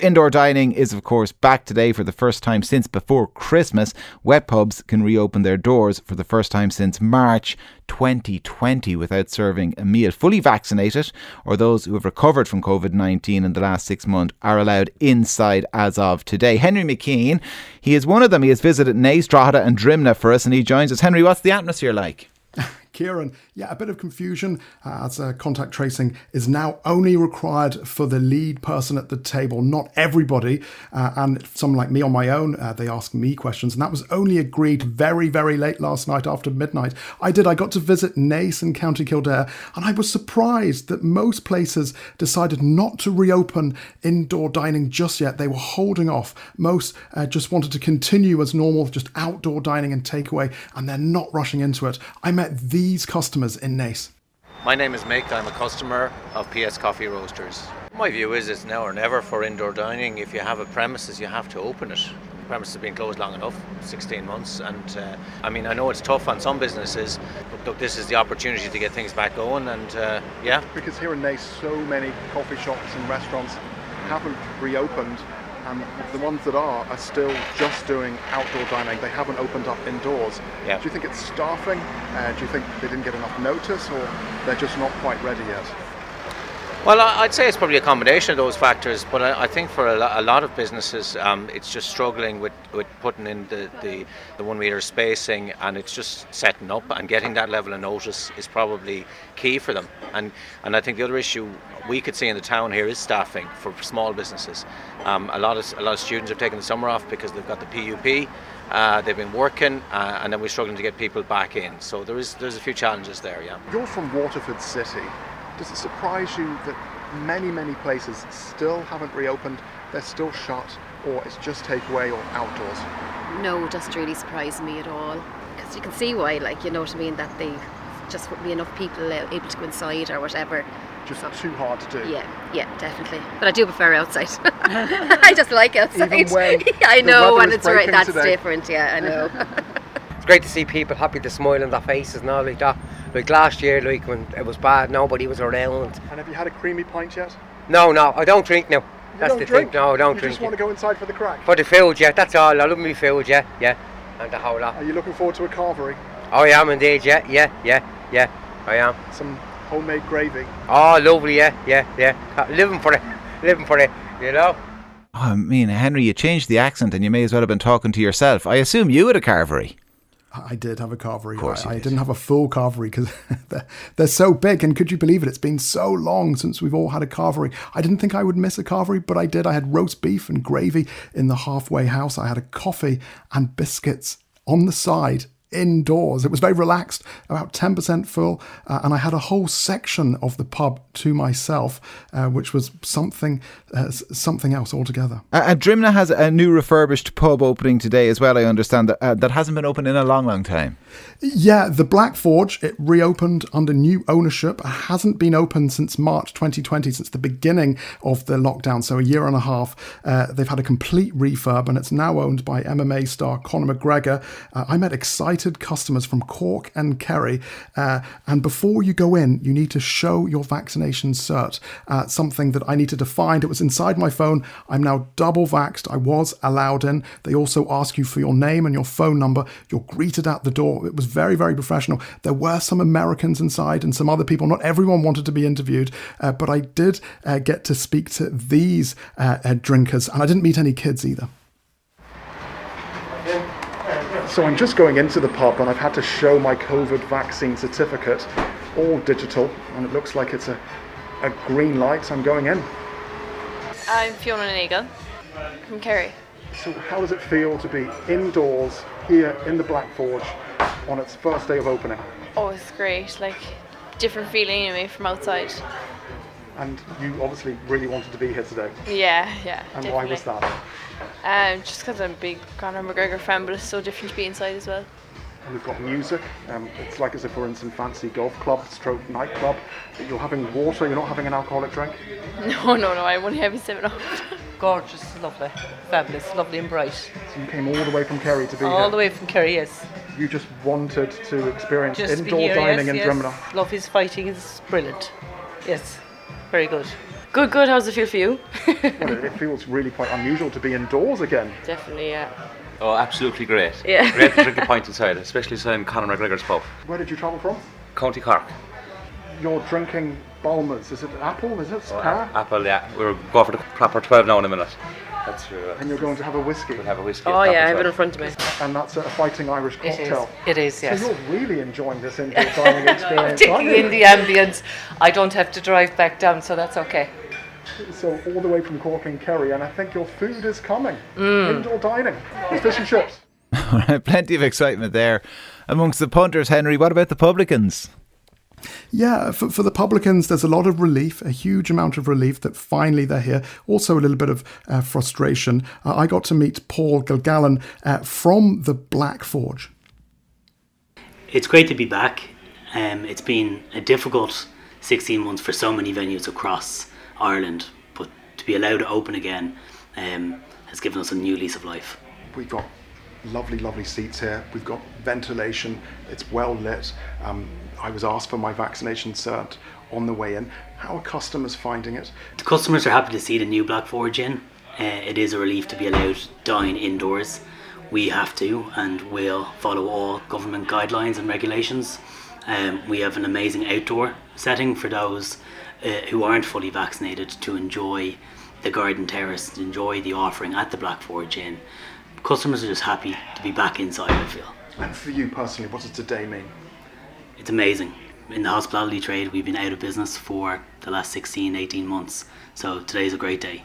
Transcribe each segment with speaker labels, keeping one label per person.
Speaker 1: Indoor dining is, of course, back today for the first time since before Christmas. Wet pubs can reopen their doors for the first time since March 2020 without serving a meal. Fully vaccinated or those who have recovered from COVID 19 in the last six months are allowed inside as of today. Henry McKean, he is one of them. He has visited Drogheda, and Drimnagh for us, and he joins us. Henry, what's the atmosphere like?
Speaker 2: Kieran, yeah, a bit of confusion uh, as uh, contact tracing is now only required for the lead person at the table, not everybody. Uh, and someone like me on my own, uh, they ask me questions, and that was only agreed very, very late last night after midnight. I did, I got to visit Naas in County Kildare, and I was surprised that most places decided not to reopen indoor dining just yet. They were holding off. Most uh, just wanted to continue as normal, just outdoor dining and takeaway, and they're not rushing into it. I met the these customers in Naas?
Speaker 3: My name is Mick. I'm a customer of PS Coffee Roasters. My view is it's now or never for indoor dining. If you have a premises, you have to open it. The premises have been closed long enough 16 months. And uh, I mean, I know it's tough on some businesses, but look, this is the opportunity to get things back going. And uh, yeah.
Speaker 4: Because here in Naas, so many coffee shops and restaurants haven't reopened and the ones that are are still just doing outdoor dining. They haven't opened up indoors.
Speaker 3: Yeah.
Speaker 4: Do you think it's staffing? Uh, do you think they didn't get enough notice, or they're just not quite ready yet?
Speaker 3: Well, I'd say it's probably a combination of those factors, but I, think for a, lot of businesses, um, it's just struggling with, with putting in the, the, the, one metre spacing and it's just setting up and getting that level of notice is probably key for them. And, and I think the other issue we could see in the town here is staffing for small businesses. Um, a, lot of, a lot of students have taken the summer off because they've got the PUP. Uh, they've been working, uh, and then we're struggling to get people back in. So there is there's a few challenges there. Yeah.
Speaker 4: You're from Waterford City. Does it surprise you that many, many places still haven't reopened? They're still shut, or it's just takeaway or outdoors?
Speaker 5: No, it doesn't really surprise me at all. Because you can see why, like, you know what I mean, that they just wouldn't be enough people uh, able to go inside or whatever.
Speaker 4: Just so, too hard to do.
Speaker 5: Yeah, yeah, definitely. But I do prefer outside. I just like outside.
Speaker 4: Even when
Speaker 5: I know,
Speaker 4: and
Speaker 5: it's right. That's
Speaker 4: today.
Speaker 5: different. Yeah, I know.
Speaker 6: it's great to see people happy to smile on their faces and all like that. Like last year, like when it was bad, nobody was around.
Speaker 4: And have you had a creamy pint yet?
Speaker 6: No, no, I don't drink now.
Speaker 4: You
Speaker 6: that's
Speaker 4: don't
Speaker 6: the
Speaker 4: drink?
Speaker 6: thing. No, I don't
Speaker 4: you
Speaker 6: drink.
Speaker 4: just want to go inside for the crack?
Speaker 6: For the food, yeah, that's all. I love me food, yeah, yeah. And the whole lot.
Speaker 4: Are you looking forward to a carvery?
Speaker 6: Oh, I am indeed, yeah, yeah, yeah, yeah, I am.
Speaker 4: Some homemade gravy.
Speaker 6: Oh, lovely, yeah, yeah, yeah. Living for it, living for it, you know.
Speaker 1: Oh, I mean, Henry, you changed the accent and you may as well have been talking to yourself. I assume you had a carvery.
Speaker 2: I did have a carvery.
Speaker 1: Course
Speaker 2: I,
Speaker 1: did.
Speaker 2: I didn't have a full carvery because they're, they're, so big. And could you believe it? It's been so long since we've all had a carvery. I didn't think I would miss a carvery, but I did. I had roast beef and gravy in the halfway house. I had a coffee and biscuits on the side indoors. It was very relaxed, about 10% full, uh, and I had a whole section of the pub to myself, uh, which was something uh, something else altogether.
Speaker 1: Uh, Drimnagh has a new refurbished pub opening today as well. I understand that uh, that hasn't been open in a long, long time.
Speaker 2: Yeah, the Black Forge it reopened under new ownership. It hasn't been open since March 2020, since the beginning of the lockdown, so a year and a half. Uh, they've had a complete refurb, and it's now owned by MMA star Conor McGregor. Uh, I met excited customers from Cork and Kerry, uh, and before you go in, you need to show your vaccination cert. Uh, something that I needed to find. It was inside my phone. I'm now double vaxxed. I was allowed in. They also ask you for your name and your phone number. You're greeted at the door. It was very, very professional. There were some Americans inside and some other people. Not everyone wanted to be interviewed, uh, but I did uh, get to speak to these uh, uh drinkers, and I didn't meet any kids either.
Speaker 4: So I'm just going into the pub and I've had to show my COVID vaccine certificate, all digital, and it looks like it's a, a green light. So I'm going in.
Speaker 7: I'm Fiona Nagle from Kerry.
Speaker 4: So how does it feel to be indoors here in the Black Forge on its first day of opening?
Speaker 7: Oh, it's great. Like different feeling anyway from outside.
Speaker 4: And you obviously really wanted to be here today.
Speaker 7: Yeah, yeah.
Speaker 4: And
Speaker 7: definitely.
Speaker 4: why was that?
Speaker 7: Um, just because I'm a big Conor McGregor fan, but it's so different to be inside as well.
Speaker 4: And we've got music. Um, it's like as if we're in some fancy golf club, stroke nightclub. You're having water. You're not having an alcoholic drink.
Speaker 7: No, no, no. I'm only having seven up.
Speaker 8: Gorgeous, lovely, fabulous, lovely and bright.
Speaker 4: So you came all the way from Kerry to be
Speaker 8: all
Speaker 4: here.
Speaker 8: All the way from Kerry, yes.
Speaker 4: You just wanted to experience
Speaker 8: Just
Speaker 4: indoor
Speaker 8: here,
Speaker 4: dining
Speaker 8: yes,
Speaker 4: in
Speaker 8: yes.
Speaker 4: Drimnagh.
Speaker 8: Love his fighting is brilliant. Yes, very good. Good, good. How's it feel for you?
Speaker 4: well, it feels really quite unusual to be indoors again.
Speaker 8: Definitely, yeah.
Speaker 9: Oh, absolutely great.
Speaker 8: Yeah.
Speaker 9: great to drink a pint inside, especially inside Conor McGregor's pub.
Speaker 4: Where did you travel from?
Speaker 9: County Cork.
Speaker 4: You're drinking Bulmers. Is it apple? Is it
Speaker 9: Oh,
Speaker 4: pear?
Speaker 9: Apple, yeah. We're going for the proper 12 now in a minute. That's true.
Speaker 4: And you're going to have a whiskey.
Speaker 9: We'll have a whiskey.
Speaker 8: Oh yeah, I have
Speaker 9: proper
Speaker 8: it in front of me.
Speaker 4: And that's a fighting Irish cocktail.
Speaker 8: It is, yes.
Speaker 4: So you're really enjoying this indoor dining experience, aren't
Speaker 8: Taking in the ambience. I don't have to drive back down, so that's okay.
Speaker 4: So all the way from Cork and Kerry, and I think your food is coming.
Speaker 8: Mm.
Speaker 4: Indoor dining. Fish and chips.
Speaker 1: All right, Plenty of excitement there amongst the punters, Henry. What about the publicans?
Speaker 2: Yeah, for, for the publicans, there's a lot of relief, a huge amount of relief that finally they're here. Also, a little bit of uh, frustration. Uh, I got to meet Paul Gilgallen uh, from the Black Forge.
Speaker 10: It's great to be back. Um, it's been a difficult 16 months for so many venues across Ireland, but to be allowed to open again um, has given us a new lease of life.
Speaker 4: We've got lovely, lovely seats here. We've got ventilation. It's well lit. Um, I was asked for my vaccination cert on the way in. How are customers finding it?
Speaker 10: The customers are happy to see the new Black Forge in. Uh, it is a relief to be allowed to dine indoors. We have to and will follow all government guidelines and regulations. Um, we have an amazing outdoor setting for those uh, who aren't fully vaccinated to enjoy the garden terrace, to enjoy the offering at the Black Forge Inn. Customers are just happy to be back inside, I feel.
Speaker 4: And for you personally, what does today mean?
Speaker 10: It's amazing. In the hospitality trade, we've been out of business for the last 16, 18 months, so today's a great day.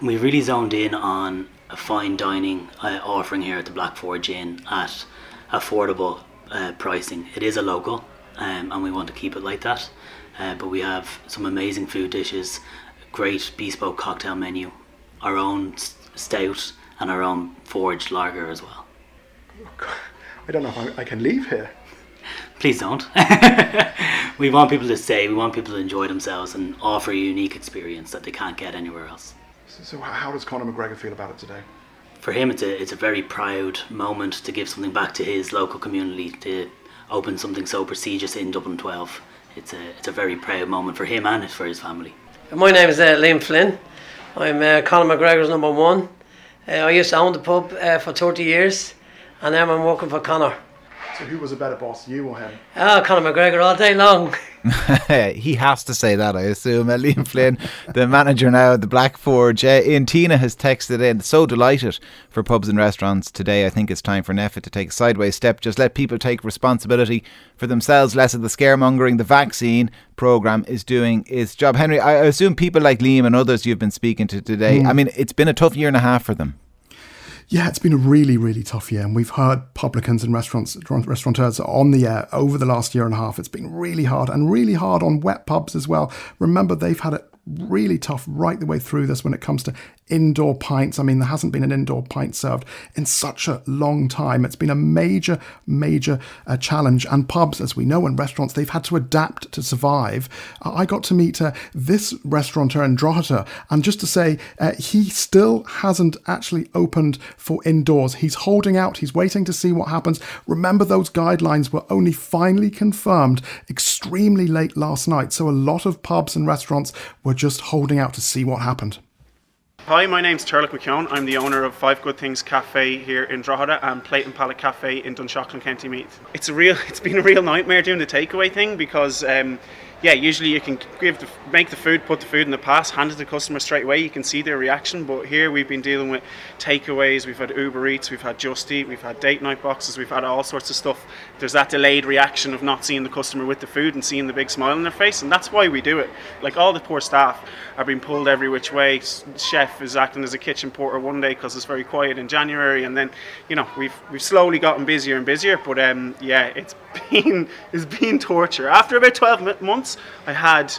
Speaker 10: We've really zoned in on a fine dining uh, offering here at the Black Forge Inn at affordable uh, pricing. It is a local, um, and we want to keep it like that. Uh, but we have some amazing food dishes, great bespoke cocktail menu, our own stout, and our own forged lager as well.
Speaker 4: I don't know if I, I can leave here.
Speaker 10: Please don't. we want people to stay. We want people to enjoy themselves and offer a unique experience that they can't get anywhere else.
Speaker 4: So, so how does Conor McGregor feel about it today?
Speaker 10: For him, it's a it's a very proud moment to give something back to his local community to open something so prestigious in Dublin 12. It's a it's a very proud moment for him and for his family.
Speaker 11: My name is uh, Liam Flynn. I'm uh, Conor McGregor's number one. Uh, I used to own the pub uh, for 30 years, and now I'm working for Conor.
Speaker 4: So who was a better boss, you or him?
Speaker 11: Ah, Conor McGregor all day long.
Speaker 1: he has to say that, I assume. Uh, Liam Flynn, the manager now at the Black Forge. Uh, Ian Tina has texted in, so delighted for pubs and restaurants today. I think it's time for NPHET to take a sideways step. Just let people take responsibility for themselves, less of the scaremongering. The vaccine programme is doing its job. Henry, I assume people like Liam and others you've been speaking to today,
Speaker 2: Mm.
Speaker 1: I mean, it's been a tough year and a half for them.
Speaker 2: Yeah, it's been a really, really tough year, and we've heard publicans and restaurants, restaurateurs on the air over the last year and a half. It's been really hard, and really hard on wet pubs as well. Remember, they've had it really tough right the way through this when it comes to indoor pints. I mean, there hasn't been an indoor pint served in such a long time. It's been a major, major uh, challenge. And pubs, as we know, and restaurants, they've had to adapt to survive. Uh, I got to meet uh, this restaurateur in and just to say, uh, he still hasn't actually opened for indoors. He's holding out, he's waiting to see what happens. Remember, those guidelines were only finally confirmed extremely late last night, so a lot of pubs and restaurants were just holding out to see what happened.
Speaker 12: Hi, my name's Turlough McKeown. I'm the owner of Five Good Things Cafe here in Drogheda and Plate and Pallet Cafe in Dunshaughlin, County Meath. It's a real, it's been a real nightmare doing the takeaway thing because, um, yeah, usually you can give the, make the food, put the food in the pass, hand it to the customer straight away. You can see their reaction. But here we've been dealing with takeaways. We've had Uber Eats, we've had Just Eat, we've had date night boxes, we've had all sorts of stuff. There's that delayed reaction of not seeing the customer with the food and seeing the big smile on their face, and that's why we do it. Like all the poor staff are being pulled every which way. Chef is acting as a kitchen porter one day because it's very quiet in January, and then you know we've we've slowly gotten busier and busier. But um, yeah, it's been it's been torture. After about 12 mo- months, I had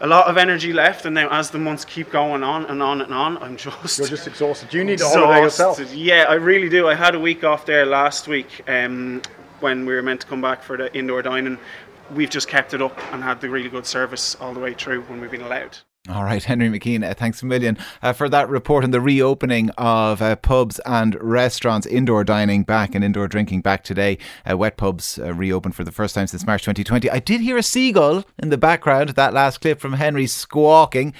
Speaker 12: a lot of energy left, and now as the months keep going on and on and on, I'm just
Speaker 4: You're just exhausted. You need a holiday yourself.
Speaker 12: Yeah, I really do. I had a week off there last week um, when we were meant to come back for the indoor dining. We've just kept it up and had the really good service all the way through when we've been allowed.
Speaker 1: All right, Henry McKean, uh, thanks a million uh, for that report on the reopening of uh, pubs and restaurants, indoor dining back and indoor drinking back today. Uh, wet pubs uh, reopened for the first time since March 2020. I did hear a seagull in the background, that last clip from Henry squawking.